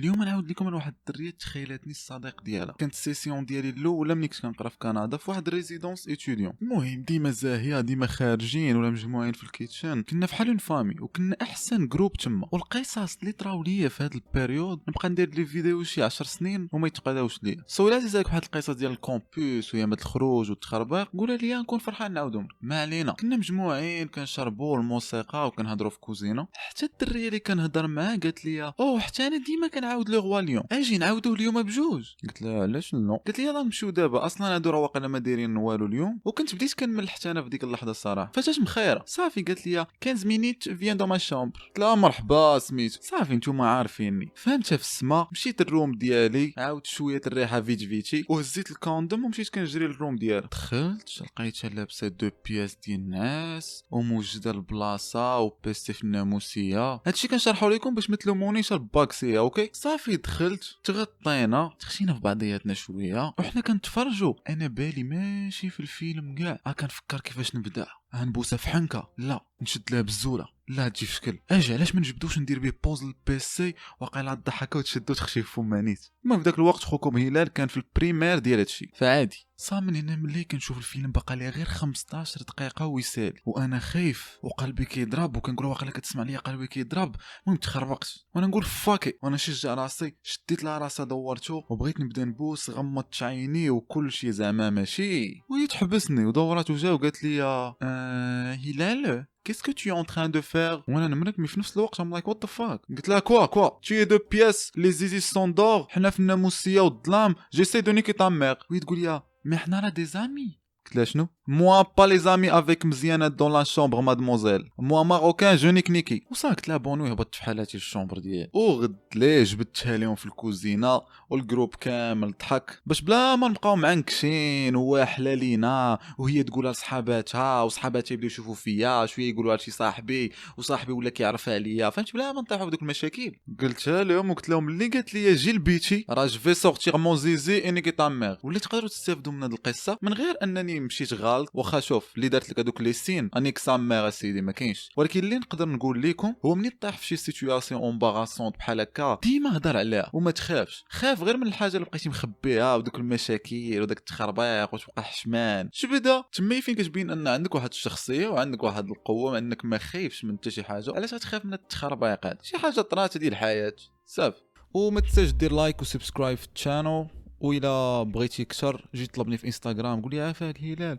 اليوم نعاود لكم على واحد الدرية تخيلاتني الصديق ديالها. كانت ال session ديالي الاولى ملي كنت كنقرأ في كندا في واحد résidence étudiante المهم ديما زاهية ديما خارجين ولا مجموعين في ال kitchen. كنا en famille وكنا أحسن groupe تما. والقصص اللي طراو ليا في هذا ال période نبقى ندير لي فيديو شي 10 سنين وما يتقاداوش ليا. so الا عزيزك واحد القصص ديال ال campus ويامات الخروج والتخربيق قولها ليا نكون فرحان نعاودهم ما علينا. كنا مجموعين كنشربوا الموسيقى وكنهضروا في كوزينة. حتى الدرية اللي كنهضر معاه قالت لي أوه حتى أنا ديما كنعاود لو غوا اليوم. أجي نعاودوه اليوم بجوج. قلت لها علاش لا قالت لي يلاه نمشيو دابا أصلا هادو راه واقيلا ما دايرين والو اليوم. وكنت بديت كنمل حتى أنا في ديك اللحظة الصراحة. فجات مخيرة. صافي قالت لي 15 minutes viens dans ma chambre قلت لها مرحبا سميتو. صافي نتوما عارفيني. فهمتها في السما مشيت ال room ديالي عاودت شوية الريحة vite fait وهزيت ال condom ومشيت كنجري لل room ديالها. دخلت لقيتها لابسة deux pièces ديال النعاس وموجده البلاصه وبيستي في الناموسيه هادشي كنشرحو لكم باش ما تلومونيش الباكسية okay؟ صافي دخلت تغطينا تخشينا في بعضياتنا شوية. وحنا كنتفرجوا. أنا بالي ماشي في الفيلم كاع. ها كنفكر كيفاش نبدأ. غنبوسها في حنكة. لا. نشد لها بالزولة لا تجي في شكل. أجي علاش ما نجبدوش ندير بيه بوز للبيسي واقيلا ضحكة وتشدو تخشي في فمانيت المهم في ذاك الوقت خوكم هلال كان في البريمير ديال هادشي. فعادي. صا من هنا ملي كنشوف الفيلم باقا لي غير 15 دقيقة ويسالي وأنا خايف وقلبي كيضرب وكنقول واقيلا كتسمع ليا قلبي كيضرب. المهم تخربقت. وأنا نقول فاكي وأنا شجع راسي شديت لها راسها دورته وبغيت نبدا نبوس غمضت عيني وكل شيء زعما ماشي. وهي تحبسني ودورات وجا وقالت لي آه هلال؟ qu'est-ce que tu es en train de faire وانا نمرك مي في نفس الوقت ام لايك وات ذا فاك قلت لها كوا كوا تي دو بياس لي زيزي سوندور حنا في الناموسيه والظلام جيسي دو نيكي تا مير وهي تقول لي مي حنا راه دي زامي قلت لها شنو موا با لي زامي افيك مزيانه دون لا شومبر مادموزيل موا ماروكان جو نيك نيكي وصا قلت لها بونو هبطت في حالاتي الشومبر ديالي وغد ليه جبدتها لهم في الكوزينه والجروب كامل ضحك باش بلا ما نبقاو معنكشين وواحله لينا وهي تقولها لصحاباتها وصحاباتها يبداو يشوفوا فيا شوية يقولوا هادشي صاحبي وصاحبي ولا كيعرف عليا فهمت بلا ما نطيحوا في دوك المشاكل قلتها لهم وقلت لهم اللي قالت لي جي لبيتي راه جو في سورتيغ مون زيزي اني كي مير ولا تقدروا تستافدوا من هذه القصة من غير انني مشيت غلط واخا شوف اللي دارت لك هذوك لي سين انيك سامير اسيدي ما كاينش. ولكن اللي نقدر نقول لكم هو ملي طيح في شي سيتوياسيون امباراسونت بحال هكا ديما هضر عليها وما تخافش. خاف غير من الحاجة اللي بقيتي مخبيها ودوك المشاكل وداك التخربيق وتبقى حشمان. جبده تما فين كتبين أن عندك واحد الشخصية وعندك واحد القوة أنك ما خايفش من حتى شي حاجة. علاش غتخاف من التخربيق هذا؟ شي حاجة طرات ديال الحياة. صافي. وما تنساش دير like و subscribe في ال channel وإلا بغيتي أكثر جي طلبني في انستغرام قول لي عافاك هلال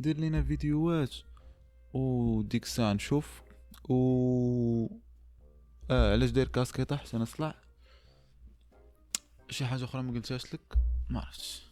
دير لينا فيديوهات. وديك الساعة نشوف. و آه علاش داير كاسكيطة حتى أنا طلع شي حاجة أخرى ما قلتهاش لك؟ ما عرفتش.